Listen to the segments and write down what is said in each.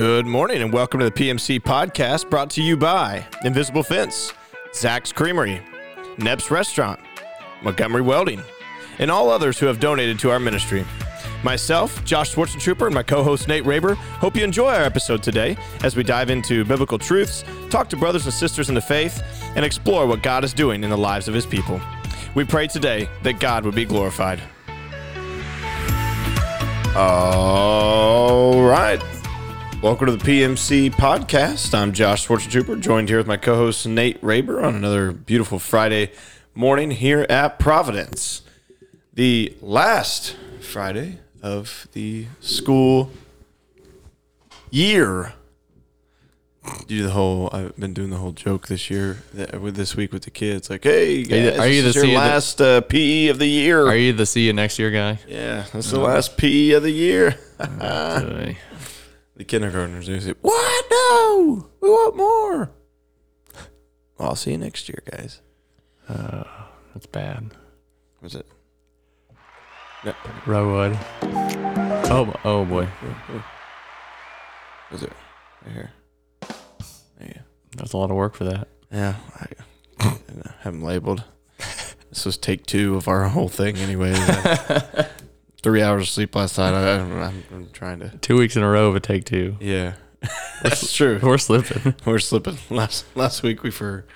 Good morning and welcome to the PMC podcast brought to you by Invisible Fence, Zach's Creamery, Neb's Restaurant, Montgomery Welding, and all others who have donated to our ministry. Myself, Josh Schwartzentruber, and my co host Nate Raber hope you enjoy our episode today as we dive into biblical truths, talk to brothers and sisters in the faith, and explore what God is doing in the lives of his people. We pray today that God would be glorified. All right. Welcome to the PMC podcast. I'm Josh Schwartzentruber, joined here with my co host Nate Raber on another beautiful Friday morning here at Providence. The last Friday of the school year. Do the whole. I've been doing the whole joke this year that with this week with the kids. Like, hey, guys, are you this the is your last uh, PE of the year? Are you the see you next year guy? yeah, that's the last PE of the year. Uh, the kindergartners they say, "What? No, we want more." Well, I'll see you next year, guys. Uh, that's bad. Was it? Rowood. Oh, oh boy. Was it right here? Yeah, That's a lot of work for that. yeah. I, I haven't labeled. This was take two of our whole thing, anyways. Three hours of sleep last night. I, I'm, I'm trying to. Two weeks in a row of a take two. Yeah, that's true. We're slipping. We're slipping. Last last week we for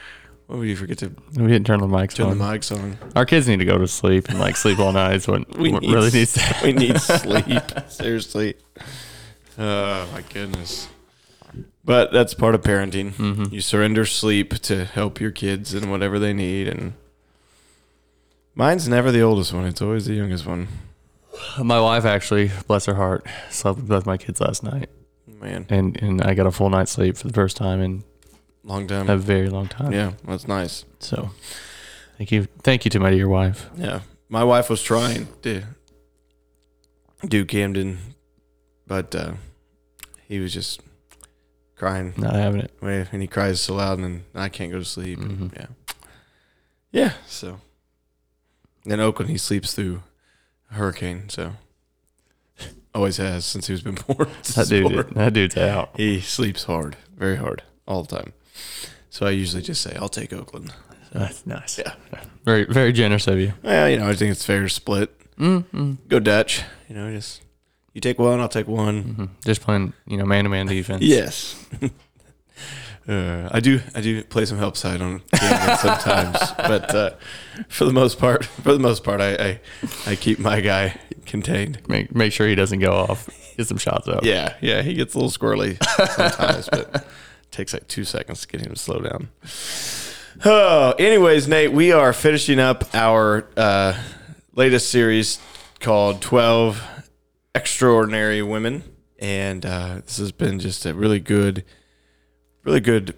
what would you forget to we didn't turn the mics on. turn on. the mics on? Our kids need to go to sleep and like sleep all night. Is what, We what need really needs to. we need sleep. Seriously. Oh my goodness. But that's part of parenting. Mm-hmm. You surrender sleep to help your kids and whatever they need and mine's never the oldest one, it's always the youngest one. My wife actually, bless her heart, slept with both my kids last night, Man, and and I got a full night's sleep for the first time in long time. a very long time. Yeah, that's nice. So, thank you, thank you to my dear wife. Yeah. My wife was trying to do Camden, but uh, he was just crying Not having it. And he cries so loud, and then I can't go to sleep. Mhm. Yeah, yeah. So, in Oakland, he sleeps through hurricane. So, always has since he was been born. That dude, that dude's out. he sleeps hard, very hard, all the time. So I usually just say, "I'll take Oakland." That's nice. Yeah. Very, very generous of you. Well, you know, I think it's fair to split. Mm-hmm. Go Dutch. You know, just you take one, I'll take one. hmm Just playing, you know, man to man defense. Yes. uh, I do. I do play some help side on sometimes, but uh, for the most part, for the most part, I, I I keep my guy contained. Make make sure he doesn't go off. Get some shots up. Yeah, yeah. He gets a little squirrely sometimes, but it takes like two seconds to get him to slow down. Oh, anyways, Nate, we are finishing up our uh, latest series called 12 Extraordinary Women. And uh, this has been just a really good, really good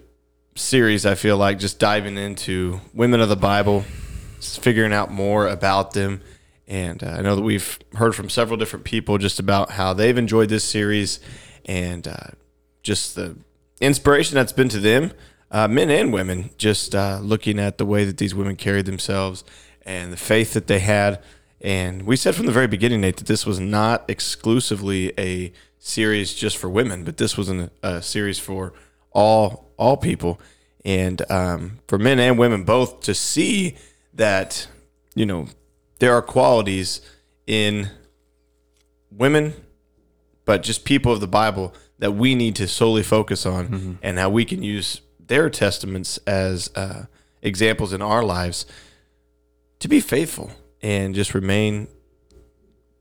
series, I feel like, just diving into women of the Bible, figuring out more about them. And uh, I know that we've heard from several different people just about how they've enjoyed this series and uh, just the inspiration that's been to them, uh, men and women, just uh, looking at the way that these women carried themselves and the faith that they had. And we said from the very beginning, Nate, that this was not exclusively a series just for women, but this was an, a series for all all people, and um, for men and women both to see that you know there are qualities in women, but just people of the Bible that we need to solely focus on, and how we can use their testaments as uh, examples in our lives to be faithful and just remain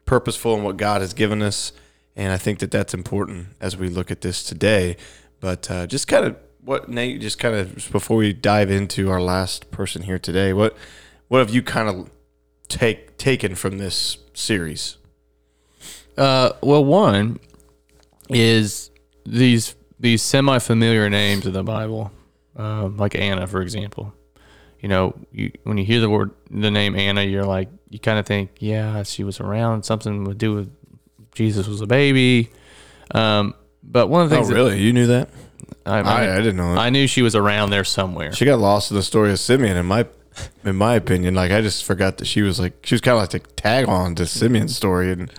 purposeful in what God has given us. And I think that that's important as we look at this today. But uh, just kind of what Nate, just kind of before we dive into our last person here today, what what have you kind of take taken from this series? Uh, well, one is these these semi familiar names in the Bible, um, like Anna, for example. You know, you, when you hear the word the name Anna, you're like you kind of think, yeah, she was around. Something would do with Jesus was a baby. Um, but one of the Oh, things that really? You knew that? I, I, I didn't know that. I knew she was around there somewhere. She got lost in the story of Simeon. In my in my opinion, like I just forgot that she was like she was kind of like the tag on to Simeon's story, and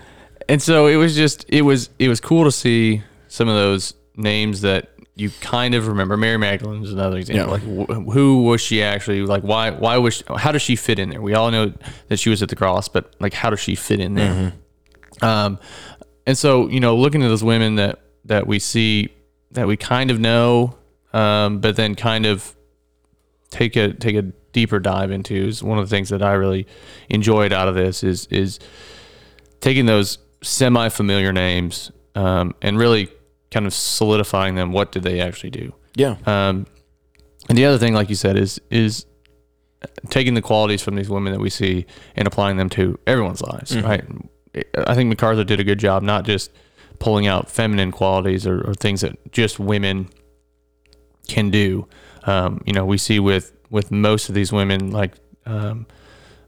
and so it was just it was it was cool to see some of those names that you kind of remember. Mary Magdalene is another example. Like, wh- who was she actually? Like, why? Why was? She, how does she fit in there? We all know that she was at the cross, but like, how does she fit in there? Um, and so you know, looking at those women that that we see that we kind of know, um, but then kind of take a take a deeper dive into is one of the things that I really enjoyed out of this is is taking those semi familiar names um, and really kind of solidifying them. What did they actually do? Yeah. Um, and the other thing, like you said, is is taking the qualities from these women that we see and applying them to everyone's lives. Right. I think MacArthur did a good job, not just pulling out feminine qualities or, or things that just women can do. Um, you know, we see with with most of these women, like um,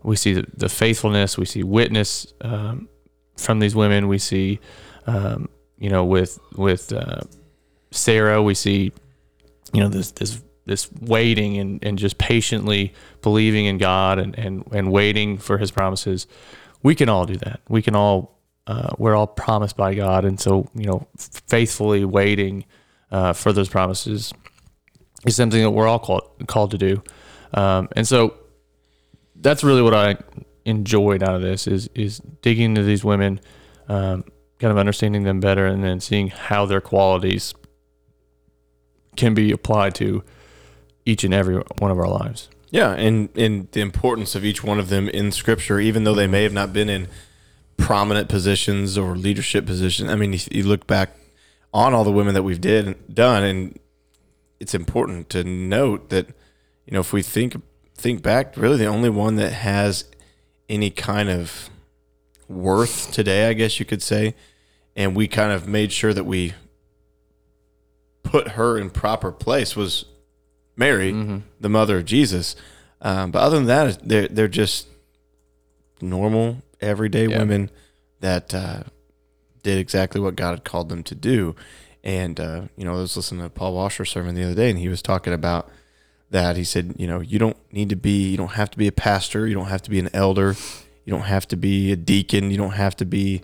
we see the, the faithfulness, we see witness um, from these women. We see, um, you know, with with uh, Sarah, we see, you know, this this this waiting and, and just patiently believing in God and, and, and waiting for his promises. We can all do that. We can all, uh, we're all promised by God. And so, you know, faithfully waiting uh, for those promises is something that we're all called, called to do. Um, and so that's really what I enjoyed out of this is, is digging into these women, um, kind of understanding them better and then seeing how their qualities can be applied to each and every one of our lives. Yeah, and and the importance of each one of them in Scripture, even though they may have not been in prominent positions or leadership positions. I mean, you, you look back on all the women that we've did done, and it's important to note that you know if we think think back, really the only one that has any kind of worth today, I guess you could say, and we kind of made sure that we put her in proper place was Mary, the mother of Jesus. Um, but other than that, they're they're just normal, everyday Yeah. women that uh, did exactly what God had called them to do. And uh, you know, I was listening to Paul Washer's sermon the other day, and he was talking about that. He said, you know, you don't need to be, you don't have to be a pastor, you don't have to be an elder, you don't have to be a deacon, you don't have to be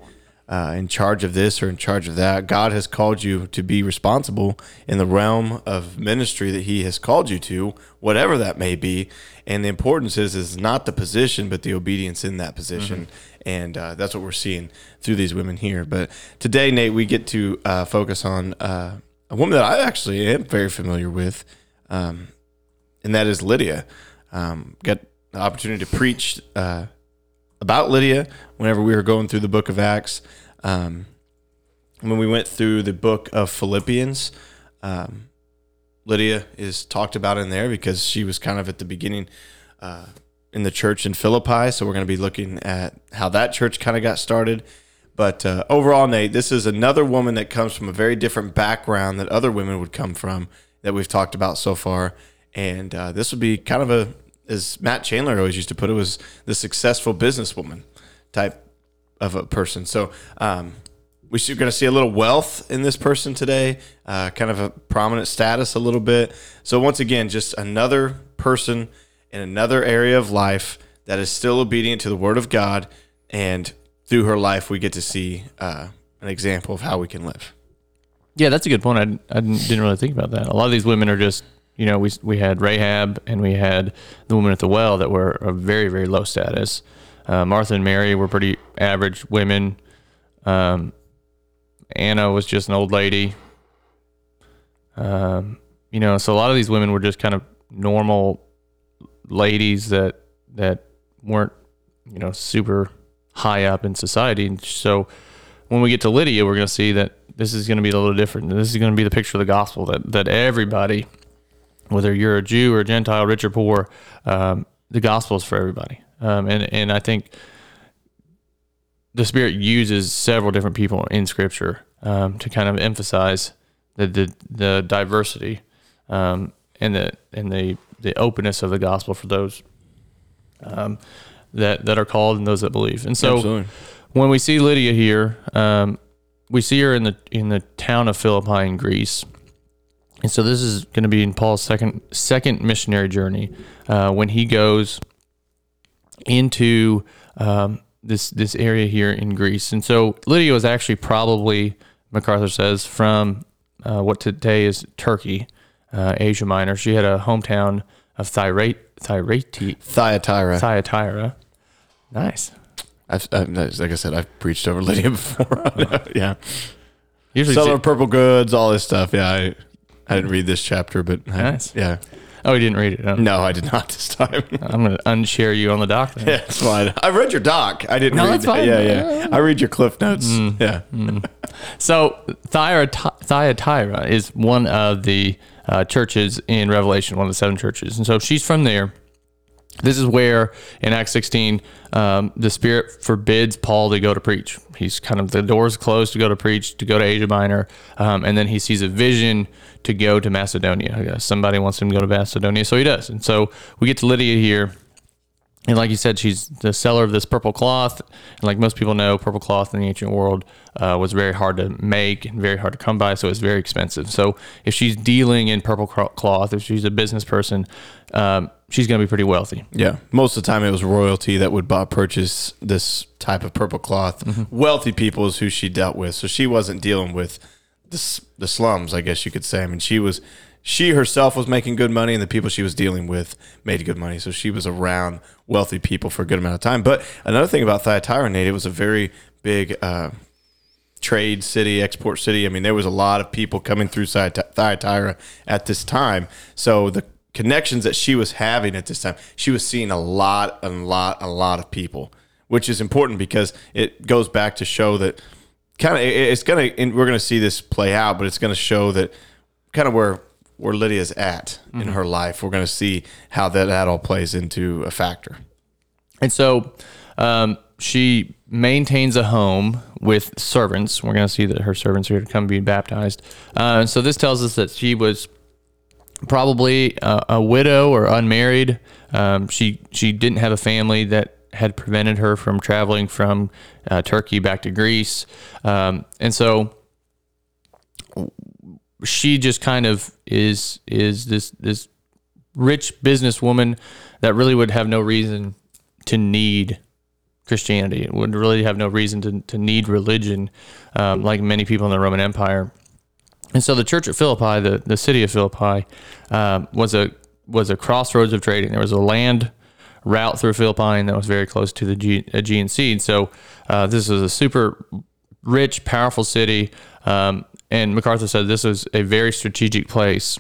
uh, in charge of this or in charge of that. God has called you to be responsible in the realm of ministry that He has called you to, whatever that may be. And the importance is is not the position, but the obedience in that position. And uh, that's what we're seeing through these women here. But today, Nate, we get to uh, focus on uh, a woman that I actually am very familiar with, um, and that is Lydia. Um, got the opportunity to preach uh, about Lydia whenever we were going through the book of Acts. Um, when we went through the book of Philippians, um, Lydia is talked about in there because she was kind of at the beginning uh, in the church in Philippi. So we're going to be looking at how that church kind of got started. But uh, overall, Nate, this is another woman that comes from a very different background that other women would come from that we've talked about so far. And uh, this would be kind of a, as Matt Chandler always used to put it, was the successful businesswoman type of a person. So um, we're going to see a little wealth in this person today, uh, kind of a prominent status a little bit. So once again, just another person in another area of life that is still obedient to the word of God, and through her life, we get to see uh, an example of how we can live. Yeah, that's a good point. I, I didn't really think about that. A lot of these women are just, you know, we we had Rahab and we had the woman at the well that were a very very low status. Uh, Martha and Mary were pretty average women. Um, Anna was just an old lady. Um, you know, so a lot of these women were just kind of normal ladies that that weren't, you know, super high up in society. And so when we get to Lydia, we're going to see that this is going to be a little different. This is going to be the picture of the gospel that that everybody, whether you're a Jew or a Gentile, rich or poor, um, the gospel is for everybody. Um, and and I think the Spirit uses several different people in Scripture um, to kind of emphasize the the, the diversity um, and the and the the openness of the gospel for those um, that that are called and those that believe. And so Absolutely. when we see Lydia here, um, we see her in the in the town of Philippi in Greece, and so this is going to be in Paul's second second missionary journey uh, when he goes into um, this this area here in Greece. And so Lydia was actually probably MacArthur says from uh, what today is Turkey, uh, Asia Minor. She had a hometown of Thyra- Thyra- Thyatira. Thyatira. Nice. I've, i like I said, I've preached over Lydia before. yeah. Usually, Seller of purple goods, all this stuff. Yeah. I, I didn't read this chapter, but I- Nice. yeah. oh, you didn't read it. huh? No, I did not this time. I'm going to unshare you on the doc. Then. yeah, it's fine. I read your doc. I didn't No, read that's fine. Yeah, yeah. I read your cliff notes. Yeah. So Thyatira, Thyatira is one of the uh, churches in Revelation, one of the seven churches, and so she's from there. This is where in Acts 16, um, the Spirit forbids Paul to go to preach. He's kind of the doors closed to go to preach, to go to Asia Minor, um, and then he sees a vision to go to Macedonia. Somebody wants him to go to Macedonia, so he does. And so we get to Lydia here. And like you said, she's the seller of this purple cloth. And like most people know, purple cloth in the ancient world uh, was very hard to make and very hard to come by, so it's very expensive. So if she's dealing in purple cloth, if she's a business person, um, she's going to be pretty wealthy. Yeah, most of the time it was royalty that would buy, purchase this type of purple cloth. Wealthy people is who she dealt with, so she wasn't dealing with the the slums, I guess you could say. I mean, she was she herself was making good money, and the people she was dealing with made good money. So she was around wealthy people for a good amount of time. But another thing about Thyatira, Nate, it was a very big. Uh, trade city, export city. I mean, there was a lot of people coming through Thyatira at this time. So the connections that she was having at this time, she was seeing a lot, a lot, a lot of people, which is important because it goes back to show that kind of it's gonna. And we're gonna see this play out, but it's gonna show that kind of where where Lydia's at in her life. We're gonna see how that that all plays into a factor. And so um, she maintains a home with servants. We're going to see that her servants are going to come be baptized. Uh, so this tells us that she was probably a, a widow or unmarried. Um, she she didn't have a family that had prevented her from traveling from uh, Turkey back to Greece, um, and so she just kind of is is this this rich businesswoman that really would have no reason to need Christianity. It would really have no reason to, to need religion, um, like many people in the Roman Empire. And so the church at Philippi, the, the city of Philippi, um, was a was a crossroads of trading. There was a land route through Philippi, that was very close to the Aegean Sea. And so uh, this was a super rich, powerful city. Um, and MacArthur said this was a very strategic place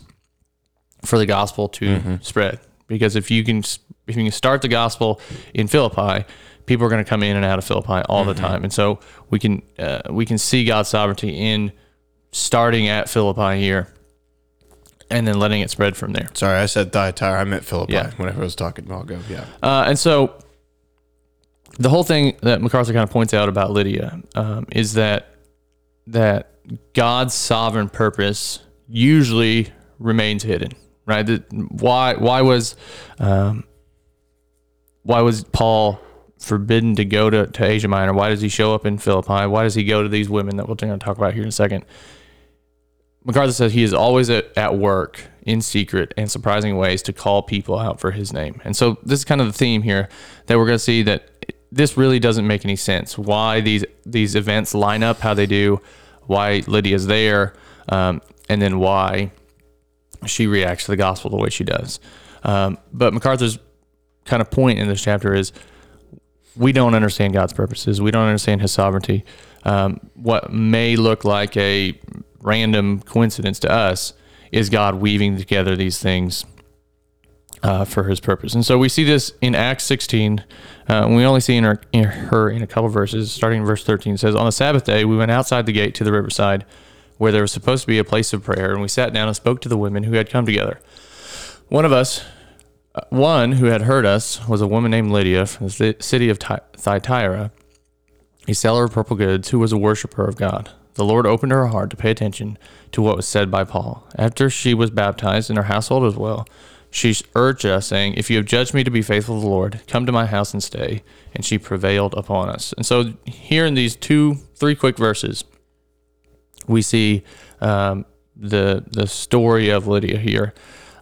for the gospel to spread. Because if you can if you can start the gospel in Philippi, people are going to come in and out of Philippi all the time. And so we can uh, we can see God's sovereignty in starting at Philippi here and then letting it spread from there. Sorry, I said Thyatira. I meant Philippi Yeah. whenever I was talking. I'll go. Yeah. Uh, and so the whole thing that MacArthur kind of points out about Lydia um, is that that God's sovereign purpose usually remains hidden, right? Why why was um, why was Paul forbidden to go to, to Asia Minor? Why does he show up in Philippi? Why does he go to these women that we're going to talk about here in a second? MacArthur says he is always at, at work in secret and surprising ways to call people out for his name. And so this is kind of the theme here that we're going to see that this really doesn't make any sense. Why these these events line up how they do, why Lydia's there, um, and then why she reacts to the gospel the way she does. Um, but MacArthur's kind of point in this chapter is we don't understand God's purposes. We don't understand His sovereignty. Um, what may look like a random coincidence to us is God weaving together these things uh, for His purpose. And so we see this in Acts 16. Uh, we only see in her, in her in a couple verses, starting in verse 13. It says, On the Sabbath day, we went outside the gate to the riverside where there was supposed to be a place of prayer, and we sat down and spoke to the women who had come together. One of us, uh, one who had heard us, was a woman named Lydia from the city of Thyatira, a seller of purple goods who was a worshiper of God. The Lord opened her heart to pay attention to what was said by Paul. After she was baptized and her household as well, she urged us, saying, If you have judged me to be faithful to the Lord, come to my house and stay. And she prevailed upon us. And so, here in these two, three quick verses, we see um, the the story of Lydia here.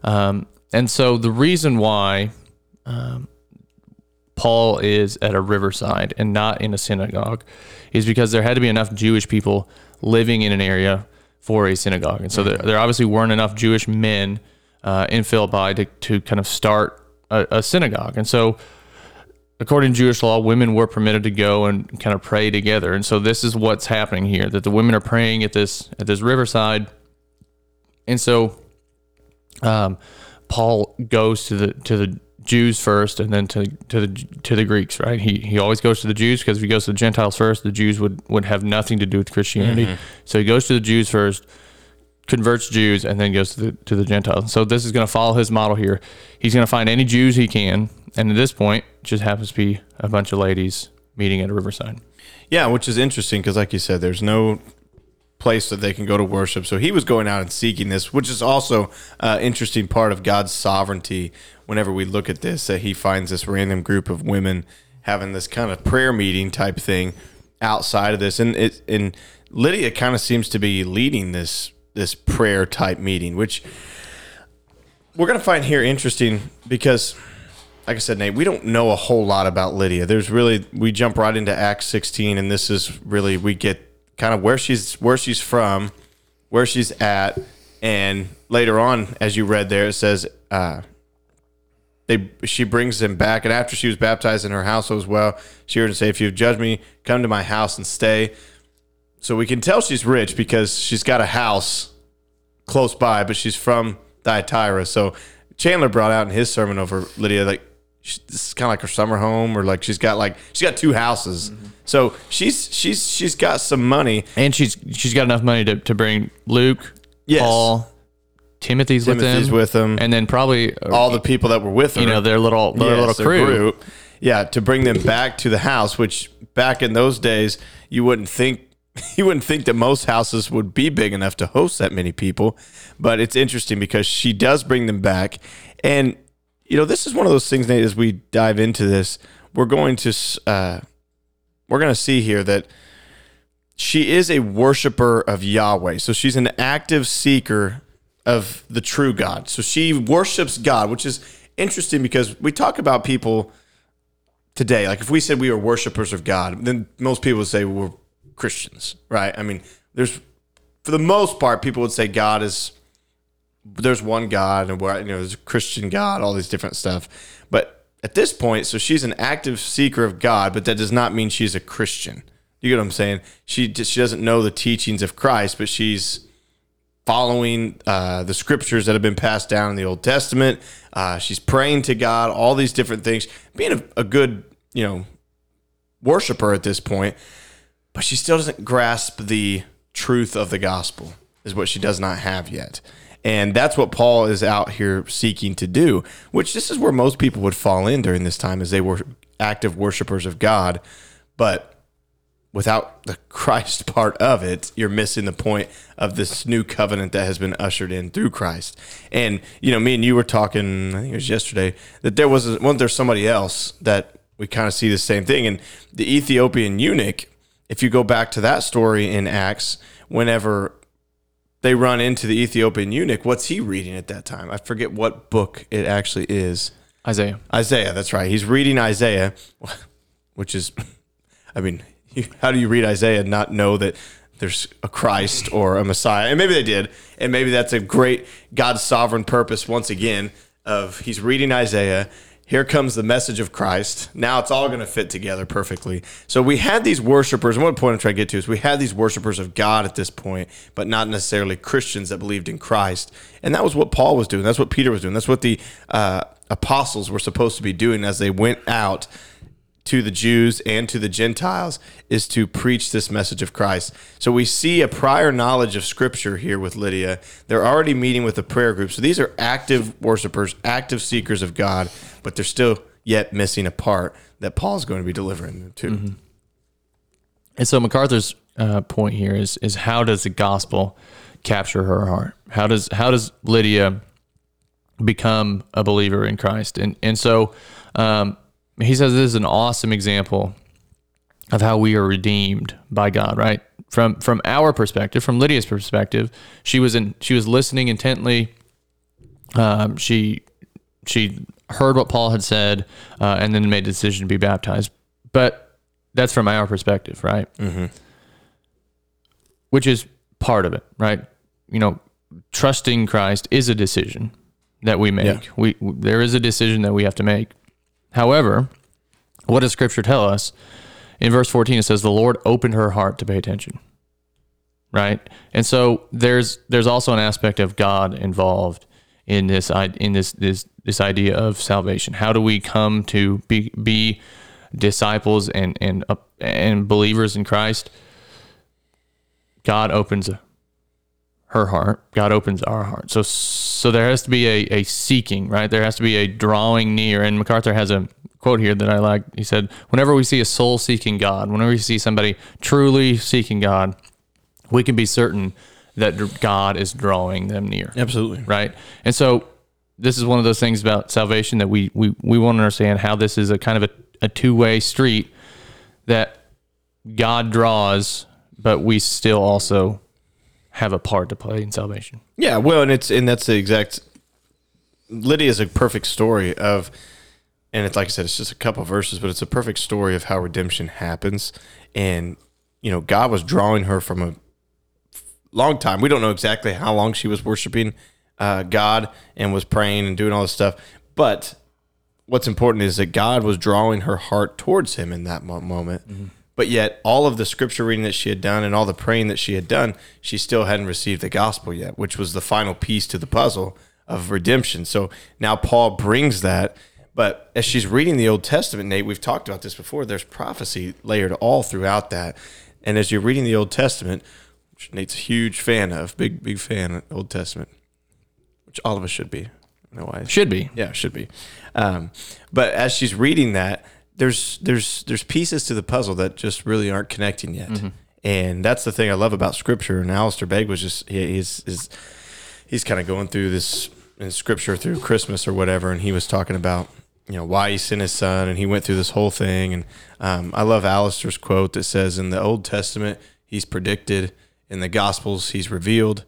Um, and so, the reason why um, Paul is at a riverside and not in a synagogue is because there had to be enough Jewish people living in an area for a synagogue. And so there, there obviously weren't enough Jewish men uh, in Philippi to, to kind of start a, a synagogue. And so, according to Jewish law, women were permitted to go and kind of pray together. And so this is what's happening here: that the women are praying at this at this riverside, and so um, Paul goes to the to the Jews first, and then to to the to the Greeks. Right? He he always goes to the Jews because if he goes to the Gentiles first, the Jews would would have nothing to do with Christianity. So he goes to the Jews first, converts Jews, and then goes to the to the Gentiles. So this is going to follow his model here. He's going to find any Jews he can, and at this point, just happens to be a bunch of ladies meeting at a riverside. Yeah, which is interesting because, like you said, there's no place that they can go to worship. So he was going out and seeking this, which is also an interesting part of God's sovereignty. Whenever we look at this, that He finds this random group of women having this kind of prayer meeting type thing outside of this, and it and Lydia kind of seems to be leading this this prayer type meeting, which we're going to find here interesting because like I said, Nate, we don't know a whole lot about Lydia. There's really we jump right into Acts 16, and this is really we get kind of where she's where she's from, where she's at, and later on, as you read there, it says uh, they she brings him back, and after she was baptized in her house as well, she heard say, "If you've judged me, come to my house and stay." So we can tell she's rich because she's got a house close by, but she's from Thyatira. So Chandler brought out in his sermon over Lydia, like she, this is kind of like her summer home, or like she's got like she's got two houses. So she's she's she's got some money. And she's she's got enough money to, to bring Luke, Yes. Paul, Timothy's, Timothy's with them, with them. and then probably uh, all the people that were with her. you know their little their Yes, little their crew. group. Yeah, to bring them back to the house, which back in those days you wouldn't think you wouldn't think that most houses would be big enough to host that many people. But it's interesting because she does bring them back, and you know this is one of those things. Nate, as we dive into this, we're going to uh, we're going to see here that she is a worshiper of Yahweh. So she's an active seeker of the true God. So she worships God, which is interesting because we talk about people today. Like if we said we were worshipers of God, then most people would say we're Christians, right? I mean, there's for the most part, people would say God is there's one God and we're, you know there's a Christian God, all these different stuff. But at this point, so she's an active seeker of God, but that does not mean she's a Christian. You get what I'm saying? She just, she doesn't know the teachings of Christ, but she's following uh, the scriptures that have been passed down in the Old Testament. Uh, she's praying to God, all these different things, being a, a good, you know, worshiper at this point, but she still doesn't grasp the truth of the gospel, is what she does not have yet. And that's what Paul is out here seeking to do, which this is where most people would fall in during this time as they were active worshipers of God. But without the Christ part of it, you're missing the point of this new covenant that has been ushered in through Christ. And you know, me and you were talking, I think it was yesterday, that there was wasn't there somebody else that we kind of see the same thing. And the Ethiopian eunuch, if you go back to that story in Acts, whenever they run into the Ethiopian eunuch, what's he reading at that time? I forget what book it actually is. Isaiah. Isaiah, that's right. He's reading Isaiah, which is, I mean, how do you read Isaiah and not know that there's a Christ or a Messiah? And maybe they did. And maybe that's a great God's sovereign purpose once again of he's reading Isaiah. Here comes the message of Christ. Now it's all going to fit together perfectly. So we had these worshipers, and what point I'm trying to get to is we had these worshipers of God at this point, but not necessarily Christians that believed in Christ. And that was what Paul was doing. That's what Peter was doing. That's what the uh, apostles were supposed to be doing as they went out to the Jews and to the Gentiles is to preach this message of Christ. So we see a prior knowledge of Scripture here with Lydia. They're already meeting with the prayer group. So these are active worshipers, active seekers of God, but they're still yet missing a part that Paul's going to be delivering them to. And so MacArthur's uh, point here is is how does the gospel capture her heart? How does how does Lydia become a believer in Christ? And and so um, he says this is an awesome example of how we are redeemed by God, right? From from our perspective, from Lydia's perspective, she was in she was listening intently. Um, she she heard what Paul had said, uh, and then made a decision to be baptized. But that's from our perspective, right? Mm-hmm. Which is part of it, right? you know, trusting Christ is a decision that we make. Yeah. We there is a decision that we have to make. However, what does Scripture tell us? In verse 14, it says, "The Lord opened her heart to pay attention." Right, and so there's there's also an aspect of God involved in this in this this this idea of salvation. How do we come to be be disciples and and uh, and believers in Christ? God opens her heart. God opens our heart. So so there has to be a, a seeking, right? There has to be a drawing near. And MacArthur has a quote here that I like. He said, "Whenever we see a soul seeking God, whenever we see somebody truly seeking God, we can be certain that God is drawing them near." Absolutely. right? And so this is one of those things about salvation that we we, we want to understand how this is a kind of a, a two way street that God draws, but we still also have a part to play in salvation. Yeah, well, and it's and that's the exact. Lydia is a perfect story of, and it's like I said, it's just a couple verses, but it's a perfect story of how redemption happens. And you know, God was drawing her from a long time. We don't know exactly how long she was worshiping uh, God and was praying and doing all this stuff, but what's important is that God was drawing her heart towards Him in that mo- moment. But yet, all of the scripture reading that she had done and all the praying that she had done, she still hadn't received the gospel yet, which was the final piece to the puzzle of redemption. So now Paul brings that. But as she's reading the Old Testament, Nate, we've talked about this before, there's prophecy layered all throughout that. And as you're reading the Old Testament, which Nate's a huge fan of, big, big fan of Old Testament, which all of us should be. I know why. Should be. Yeah, should be. Um, but as she's reading that, there's there's there's pieces to the puzzle that just really aren't connecting yet, and that's the thing I love about Scripture. And Alistair Begg was just he, he's he's he's kind of going through this in Scripture through Christmas or whatever, and he was talking about you know why he sent his son, and he went through this whole thing. And um, I love Alistair's quote that says, "In the Old Testament, he's predicted; in the Gospels, he's revealed."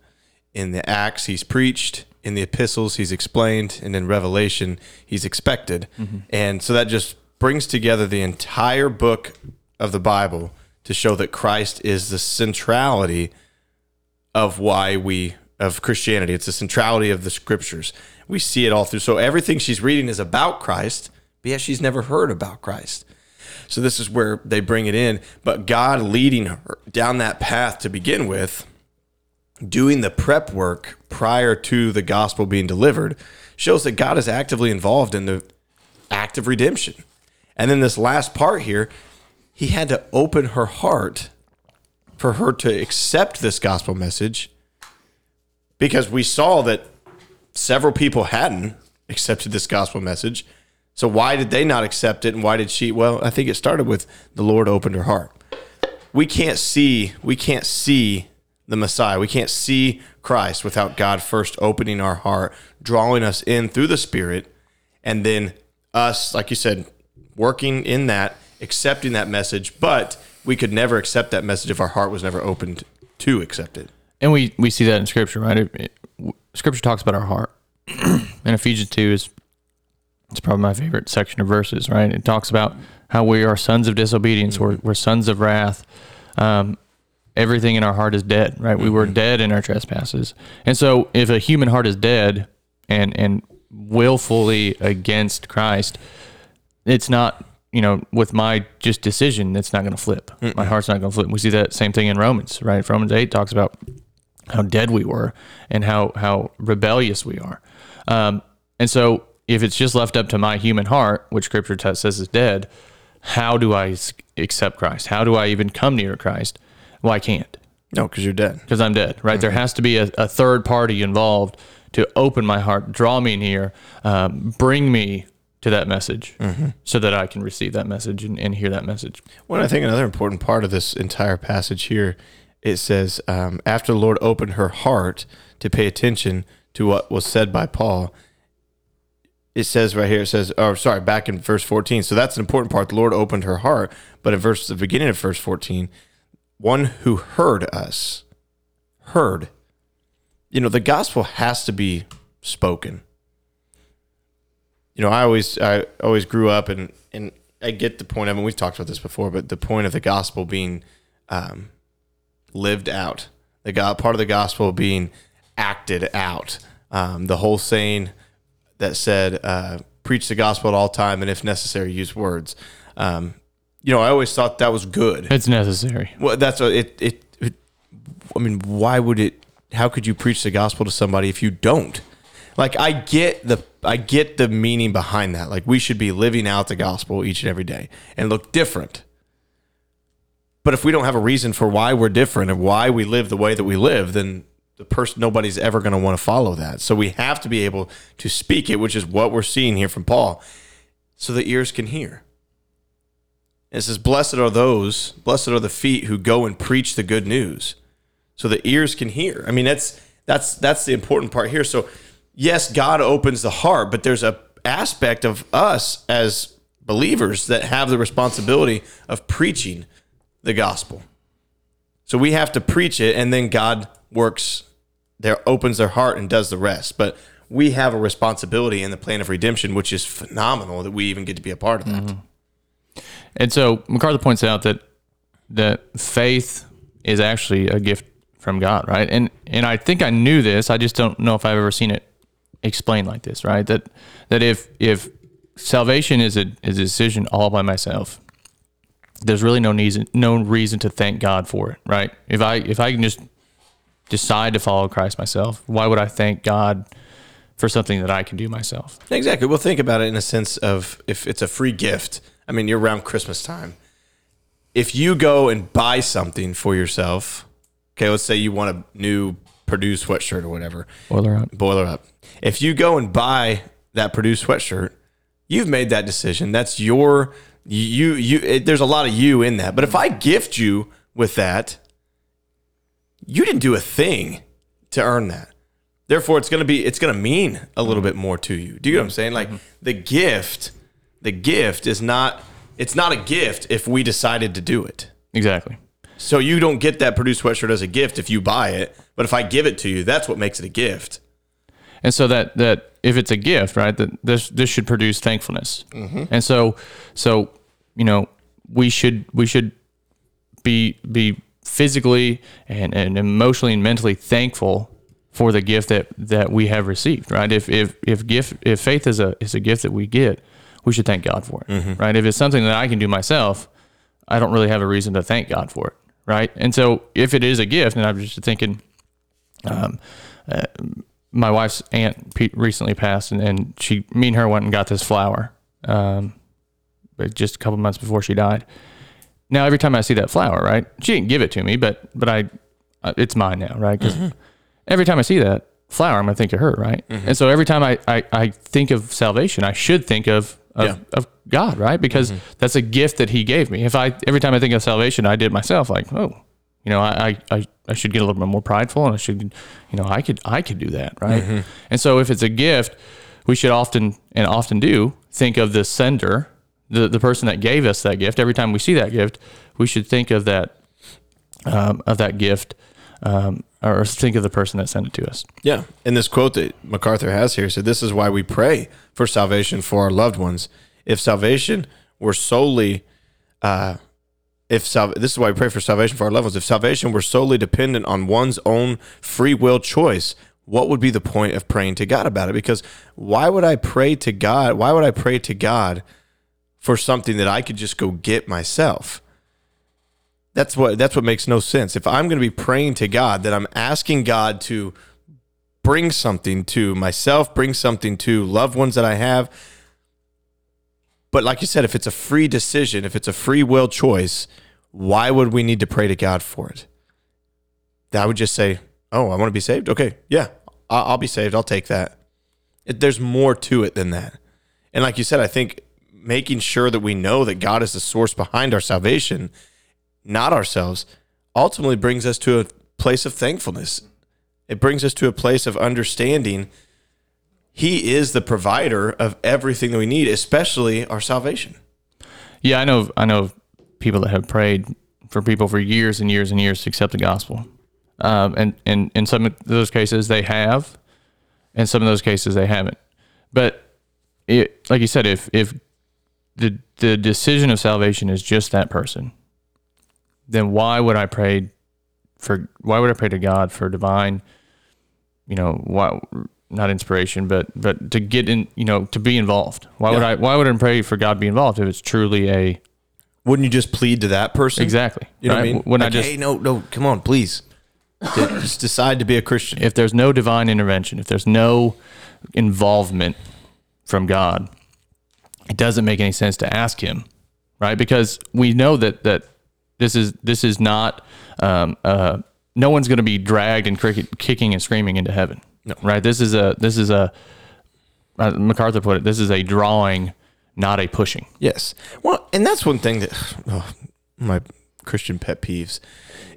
in the acts he's preached. In the epistles he's explained. And in revelation he's expected. And so that just brings together the entire book of the bible to show that christ is the centrality of why we of christianity. It's the centrality of the scriptures. We see it all through. So everything she's reading is about christ but yet she's never heard about christ. So this is where they bring it in. But god leading her down that path to begin with doing the prep work prior to the gospel being delivered shows that God is actively involved in the act of redemption. And then this last part here, he had to open her heart for her to accept this gospel message because we saw that several people hadn't accepted this gospel message. So why did they not accept it and why did she? Well, I think it started with the Lord opened her heart. We can't see we can't see the Messiah. We can't see Christ without God first opening our heart, drawing us in through the Spirit, and then us, like you said, working in that, accepting that message. But we could never accept that message if our heart was never opened to accept it. And we, we see that in Scripture, right? It, it- scripture talks about our heart. and Ephesians 2 is it's probably my favorite section of verses, right? It talks about how we are sons of disobedience, we're, we're sons of wrath. Um, everything in our heart is dead, right? We were dead in our trespasses. And so if a human heart is dead and, and willfully against Christ, it's not you know with my just decision it's not going to flip. My heart's not going to flip. We see that same thing in romans right? Romans 8 talks about how dead we were and how how rebellious we are. Um, and so if it's just left up to my human heart which scripture says is dead how do i s- accept christ? How do i even come near christ? Well i can't? No, because you're dead. because I'm dead, right? There has to be a, a third party involved to open my heart, draw me near, um, bring me to that message so that I can receive that message and, and hear that message. Well, I think another important part of this entire passage here, it says, um, after the Lord opened her heart to pay attention to what was said by Paul, it says right here, it says, or sorry, back in verse 14. So that's an important part. The Lord opened her heart. But in verse, the beginning of verse 14, one who heard us, heard. You know, the gospel has to be spoken you know, I always I always grew up and and I get the point of, and we've talked about this before, but the point of the gospel being um, lived out, the God part of the gospel being acted out. Um, the whole saying that said, uh, "Preach the gospel at all time, and if necessary, use words." Um, you know, I always thought that was good. It's necessary. Well, that's it, it. It. I mean, why would it? How could you preach the gospel to somebody if you don't? Like, I get the I get the meaning behind that. Like, we should be living out the gospel each and every day and look different. But if we don't have a reason for why we're different and why we live the way that we live, then the person nobody's ever going to want to follow that. So we have to be able to speak it, which is what we're seeing here from Paul, so the ears can hear. It says, Blessed are those, blessed are the feet who go and preach the good news. So the ears can hear. I mean, that's that's that's the important part here. So yes, God opens the heart, but there's a aspect of us as believers that have the responsibility of preaching the gospel. So we have to preach it and then God works there opens their heart and does the rest. But we have a responsibility in the plan of redemption, which is phenomenal that we even get to be a part of that. Mm-hmm. And so MacArthur points out that that faith is actually a gift from God, right? And and I think I knew this. I just don't know if I've ever seen it explained like this, right? That that if if salvation is a is a decision all by myself, there's really no reason no reason to thank God for it, right? If I if I can just decide to follow Christ myself, why would I thank God for something that I can do myself? Exactly. Well, think about it in a sense of if it's a free gift. I mean, you're around Christmas time. If you go and buy something for yourself, okay, let's say you want a new Purdue sweatshirt or whatever. Boiler up. Boiler up. If you go and buy that Purdue sweatshirt, you've made that decision. That's your you you. It, there's a lot of you in that. But if I gift you with that, you didn't do a thing to earn that. Therefore, it's gonna be it's gonna mean a little bit more to you. Do you know what I'm saying? Like mm-hmm. the gift, the gift is not it's not a gift if we decided to do it. Exactly. So you don't get that Purdue sweatshirt as a gift if you buy it, but if I give it to you, that's what makes it a gift. And so that that if it's a gift, right, that this this should produce thankfulness. Mm-hmm. And so so you know we should we should be be physically and, and emotionally and mentally thankful for the gift that that we have received, right? If if if gift if faith is a is a gift that we get, we should thank God for it, mm-hmm. right? If it's something that I can do myself, I don't really have a reason to thank God for it, right? And so if it is a gift, and I'm just thinking, um, uh, my wife's aunt recently passed, and, and she, me and her went and got this flower, um, just a couple months before she died. Now every time I see that flower, right? She didn't give it to me, but but I, uh, it's mine now, right? Because every time I see that flower, I'm gonna think of her, right? And so every time I, I I think of salvation, I should think of of, Yeah. of God, right? Because that's a gift that He gave me. If I every time I think of salvation, I did myself, like oh, you know, I, I, I should get a little bit more prideful and I should, you know, I could, I could do that. Right. And so if it's a gift, we should often and often do think of the sender, the, the person that gave us that gift. Every time we see that gift, we should think of that, um, of that gift, um, or think of the person that sent it to us. Yeah. And this quote that MacArthur has here said, This is why we pray for salvation for our loved ones. If salvation were solely, uh, if sal- this is why we pray for salvation for our loved ones. If salvation were solely dependent on one's own free will choice, what would be the point of praying to God about it? Because why would I pray to God? Why would I pray to God for something that I could just go get myself? That's what that's what makes no sense. If I'm going to be praying to God, that I'm asking God to bring something to myself, bring something to loved ones that I have. But like you said, if it's a free decision, if it's a free will choice, why would we need to pray to God for it? I would just say, "Oh, I want to be saved. Okay, yeah, I'll be saved. I'll take that." It, there's more to it than that. And like you said, I think making sure that we know that God is the source behind our salvation, not ourselves, ultimately brings us to a place of thankfulness. It brings us to a place of understanding He is the provider of everything that we need, especially our salvation. Yeah, I know. I know people that have prayed for people for years and years and years to accept the gospel, um, and and in some of those cases they have, in some of those cases they haven't. But it, like you said, if if the the decision of salvation is just that person, then why would I pray for? Why would I pray to God for divine you know, why not inspiration, but but to get in, you know, to be involved. Why would I? Why would I pray for God to be involved if it's truly a Wouldn't you just plead to that person? exactly? You know right? what I mean? When like, I just hey, no, no, come on, please. Just decide to be a Christian. if there's no divine intervention, if there's no involvement from God, it doesn't make any sense to ask Him, right? Because we know that that this is this is not um, uh, no one's going to be dragged and cricket, kicking and screaming into heaven, right? This is a this is a uh, MacArthur put it. This is a drawing, not a pushing. Yes. Well, and that's one thing that oh, my Christian pet peeves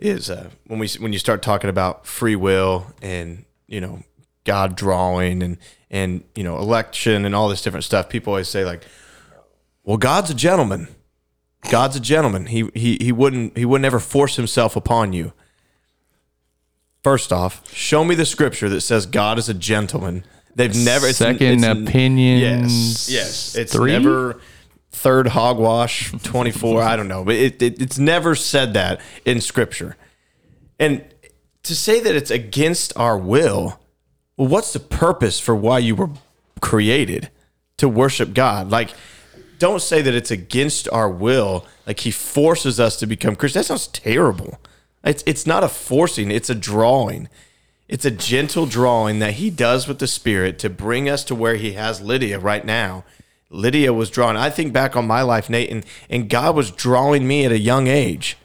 is uh, when we when you start talking about free will and you know God drawing and and you know election and all this different stuff. People always say like, "Well, God's a gentleman. God's a gentleman. He he he wouldn't he wouldn't ever force himself upon you." First off, show me the scripture that says God is a gentleman. They've never it's, Second it's- opinions. Yes, yes. It's three? never third hogwash 24. I don't know, but it, it, it's never said that in scripture. And to say that it's against our will, well, what's the purpose for why you were created to worship God? Like, don't say that it's against our will. Like he forces us to become Christian. That sounds terrible. It's it's not a forcing. It's a drawing. It's a gentle drawing that he does with the Spirit to bring us to where he has Lydia right now. Lydia was drawn. I think back on my life, Nate, and, and God was drawing me at a young age.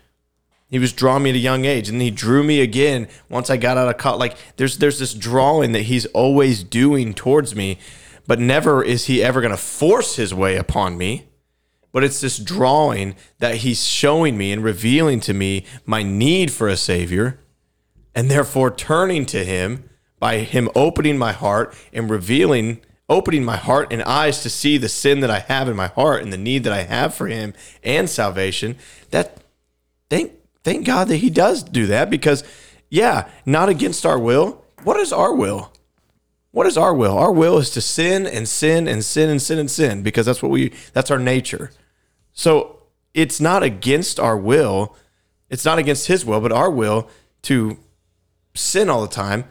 He was drawing me at a young age, and he drew me again once I got out of college. Like there's there's this drawing that he's always doing towards me, but never is he ever going to force his way upon me. But it's this drawing that he's showing me and revealing to me my need for a savior, and therefore turning to him by him opening my heart and revealing opening my heart and eyes to see the sin that I have in my heart and the need that I have for him and salvation that thank thank God that he does do that because yeah not against our will what is our will what is our will? Our will is to sin and sin and sin and sin and sin because that's what we that's our nature. So it's not against our will. It's not against his will but our will to sin all the time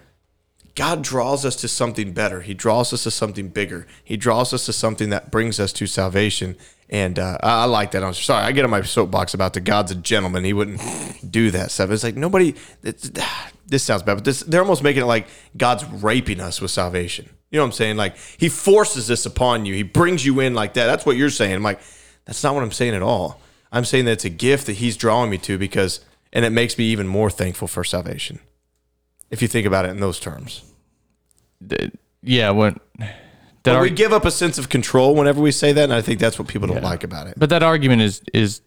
God draws us to something better. He draws us to something bigger. He draws us to something that brings us to salvation. And uh, I, like that. I'm sorry. I get on my soapbox about the God's a gentleman. He wouldn't do that stuff. It's like nobody. It's, this sounds bad, but this they're almost making it like God's raping us with salvation. You know what I'm saying? Like He forces this upon you. He brings you in like that. That's what you're saying. I'm like, that's not what I'm saying at all. I'm saying that it's a gift that He's drawing me to because, and it makes me even more thankful for salvation if you think about it in those terms. Yeah, when that But we arg- give up a sense of control whenever we say that, and I think that's what people don't like about it. but that argument is is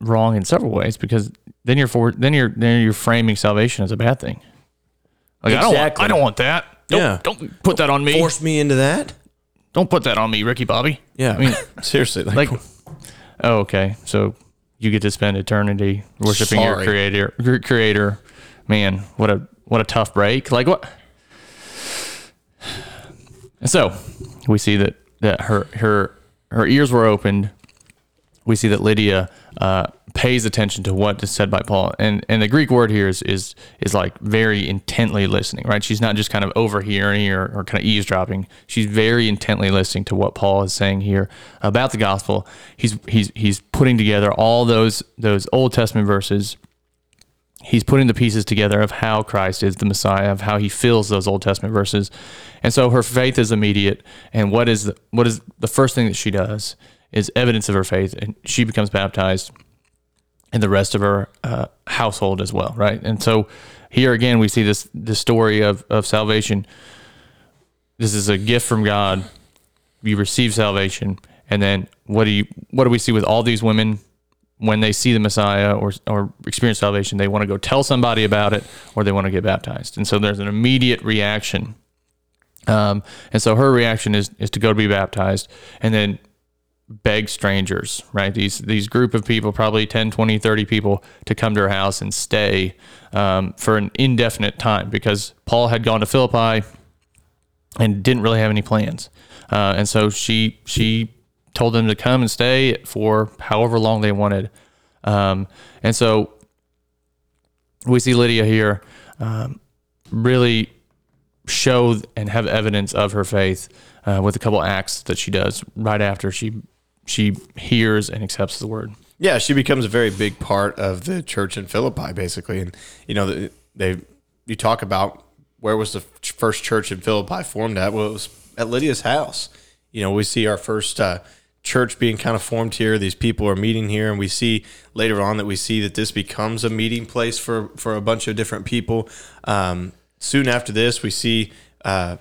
wrong in several ways because then you're for then you're then you're framing salvation as a bad thing. Like I don't want, I don't want that. Don't, Yeah. don't put that on me. Force me into that? Don't put that on me, Ricky Bobby. Yeah, I mean, seriously, like, like, oh, okay. So you get to spend eternity worshiping your creator. Your creator, man, what a what a tough break. Like what? So we see that that her her her ears were opened. We see that Lydia uh, pays attention to what is said by Paul, and and the Greek word here is is is like very intently listening, right? She's not just kind of overhearing or, or kind of eavesdropping. She's very intently listening to what Paul is saying here about the gospel. He's he's he's putting together all those those Old Testament verses he's putting the pieces together of how Christ is the Messiah, of how he fills those Old Testament verses. And so her faith is immediate. And what is the, what is the first thing that she does is evidence of her faith, and she becomes baptized, and the rest of her uh, household as well, right? And so here again we see this this story of of salvation. This is a gift from God. You receive salvation, and then what do you what do we see with all these women when they see the Messiah or or experience salvation, they want to go tell somebody about it or they want to get baptized. And so there's an immediate reaction. Um, and so her reaction is is to go to be baptized and then beg strangers, right? These these group of people, probably 10, 20, 30 people to come to her house and stay um, for an indefinite time because Paul had gone to Philippi and didn't really have any plans. Uh, and so she she told them to come and stay for however long they wanted. Um, and so we see Lydia here um, really show and have evidence of her faith uh, with a couple acts that she does right after she she hears and accepts the word. Yeah, she becomes a very big part of the church in Philippi, basically. And you know, they you talk about where was the first church in Philippi formed at? Well, it was at Lydia's house. You know, we see our first uh, church being kind of formed here. These people are meeting here, and we see later on that we see that this becomes a meeting place for for a bunch of different people. Um, soon after this, we see uh,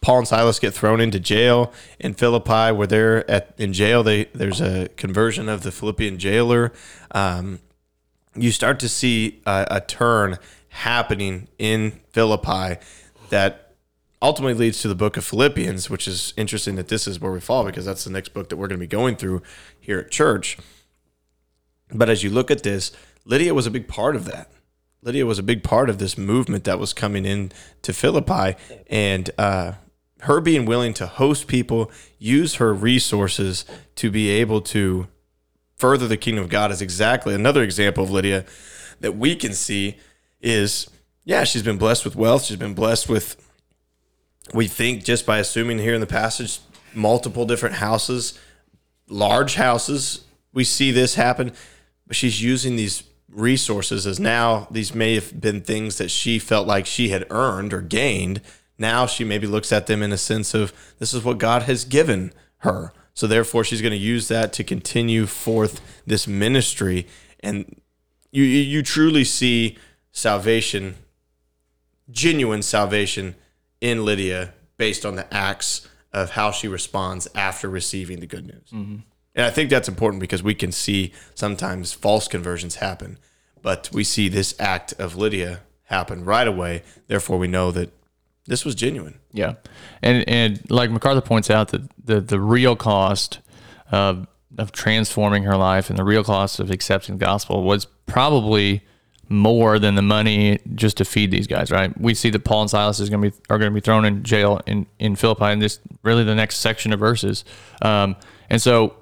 Paul and Silas get thrown into jail in Philippi, where they're at in jail. They there's a conversion of the Philippian jailer. Um, you start to see a, a turn happening in Philippi that ultimately leads to the book of Philippians, which is interesting that this is where we fall because that's the next book that we're going to be going through here at church. But as you look at this, Lydia was a big part of that. Lydia was a big part of this movement that was coming in to Philippi, and uh, her being willing to host people, use her resources to be able to further the kingdom of God is exactly another example of Lydia that we can see is yeah, she's been blessed with wealth, she's been blessed with we think just by assuming here in the passage multiple different houses, large houses, we see this happen, but she's using these resources as now these may have been things that she felt like she had earned or gained. Now she maybe looks at them in a sense of this is what God has given her. So therefore she's going to use that to continue forth this ministry. And you you truly see salvation genuine salvation in Lydia based on the acts of how she responds after receiving the good news. Mm-hmm. And I think that's important because we can see sometimes false conversions happen, but we see this act of Lydia happen right away. Therefore, we know that this was genuine. Yeah, and and like MacArthur points out that the the real cost of of transforming her life and the real cost of accepting the gospel was probably more than the money just to feed these guys, right? We see that Paul and Silas is going to be are going to be thrown in jail in in Philippi, and this really the next section of verses. Um, and so,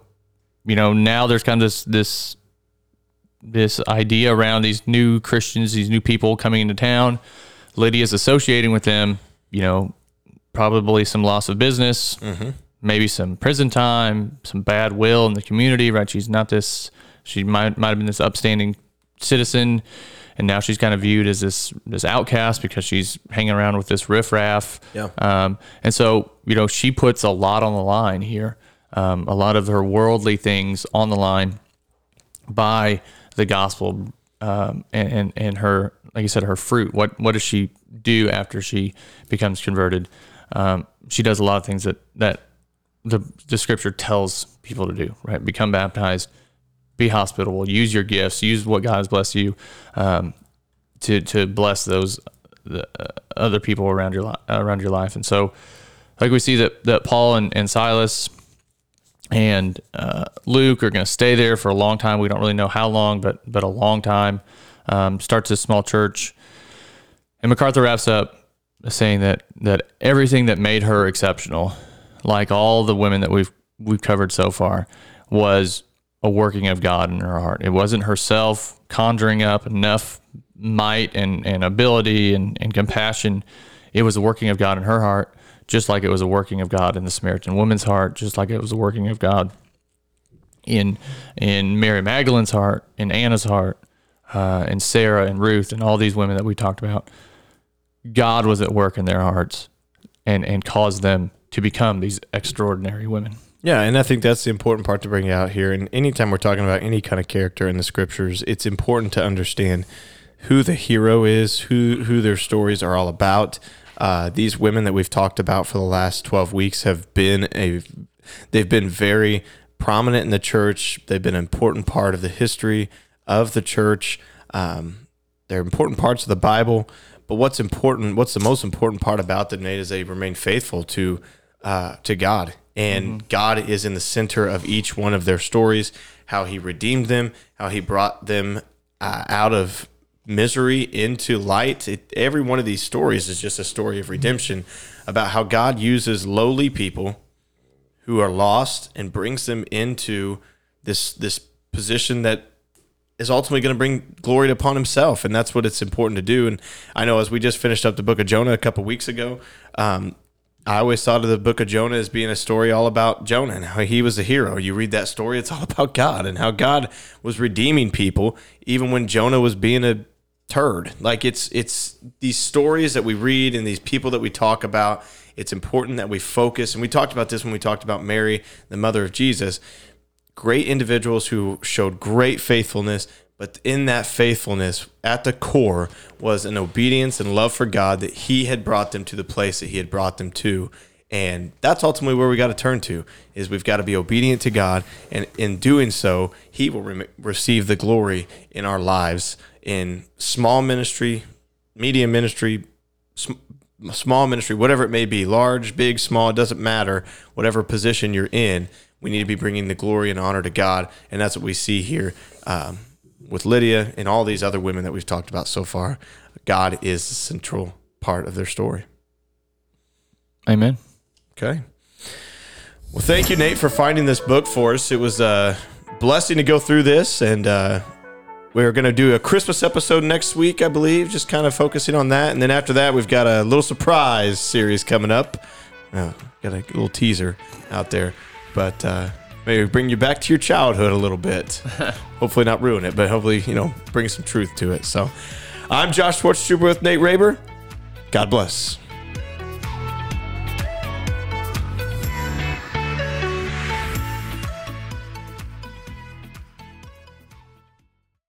you know, now there's kind of this this this idea around these new Christians, these new people coming into town. Lydia's associating with them you know, probably some loss of business, mm-hmm. maybe some prison time, some bad will in the community, right? She's not this, she might, might have been this upstanding citizen. And now she's kind of viewed as this this outcast because she's hanging around with this riffraff. Yeah. Um, and so you know she puts a lot on the line here, um, a lot of her worldly things on the line by the gospel um, and, and and her like you said her fruit. What what does she do after she becomes converted. Um, she does a lot of things that that the the scripture tells people to do. Right, become baptized, be hospitable, use your gifts, use what God has blessed you um, to to bless those the, uh, other people around your li- around your life. And so, like we see that that Paul and, and Silas and uh, Luke are going to stay there for a long time. We don't really know how long, but but a long time. Um, starts a small church and MacArthur wraps up saying that that everything that made her exceptional, like all the women that we've we've covered so far, was a working of God in her heart. It wasn't herself conjuring up enough might and, and ability and, and compassion. It was a working of God in her heart, just like it was a working of God in the Samaritan woman's heart, just like it was a working of God in in Mary Magdalene's heart, in Anna's heart, uh, and Sarah and Ruth and all these women that we talked about. God was at work in their hearts and, and caused them to become these extraordinary women. Yeah, and I think that's the important part to bring out here. And anytime we're talking about any kind of character in the scriptures, it's important to understand who the hero is, who who their stories are all about. Uh, these women that we've talked about for the last twelve weeks have been a they've been very prominent in the church. They've been an important part of the history of the church. Um, they're important parts of the Bible. But what's important, what's the most important part about them, Nate, is they remain faithful to uh, to God, and mm-hmm. God is in the center of each one of their stories. How He redeemed them, how He brought them uh, out of misery into light. It, every one of these stories is just a story of redemption about how God uses lowly people who are lost and brings them into this this position that is ultimately going to bring glory upon himself. And that's what it's important to do. And I know as we just finished up the book of Jonah a couple weeks ago, um, I always thought of the book of Jonah as being a story all about Jonah and how he was a hero. You read that story, it's all about God and how God was redeeming people, even when Jonah was being a turd. Like it's it's these stories that we read and these people that we talk about. It's important that we focus, and we talked about this when we talked about Mary, the mother of Jesus. Great individuals who showed great faithfulness, but in that faithfulness, at the core, was an obedience and love for God that He had brought them to the place that He had brought them to. And that's ultimately where we got to turn to is we've got to be obedient to God, and in doing so, He will re- receive the glory in our lives in small ministry, medium ministry, sm- small ministry, whatever it may be, large, big, small, it doesn't matter. Whatever position you're in, we need to be bringing the glory and honor to God, and that's what we see here um, with Lydia and all these other women that we've talked about so far. God is the central part of their story. Amen. Okay. Well, thank you, Nate, for finding this book for us. It was a blessing to go through this, and uh, we're going to do a Christmas episode next week, I believe, just kind of focusing on that. And then after that, we've got a little surprise series coming up. Uh, got a little teaser out there, but uh, maybe bring you back to your childhood a little bit. hopefully, not ruin it, but hopefully, you know, bring some truth to it. So, I'm Josh Schwartzentruber with Nate Raber. God bless.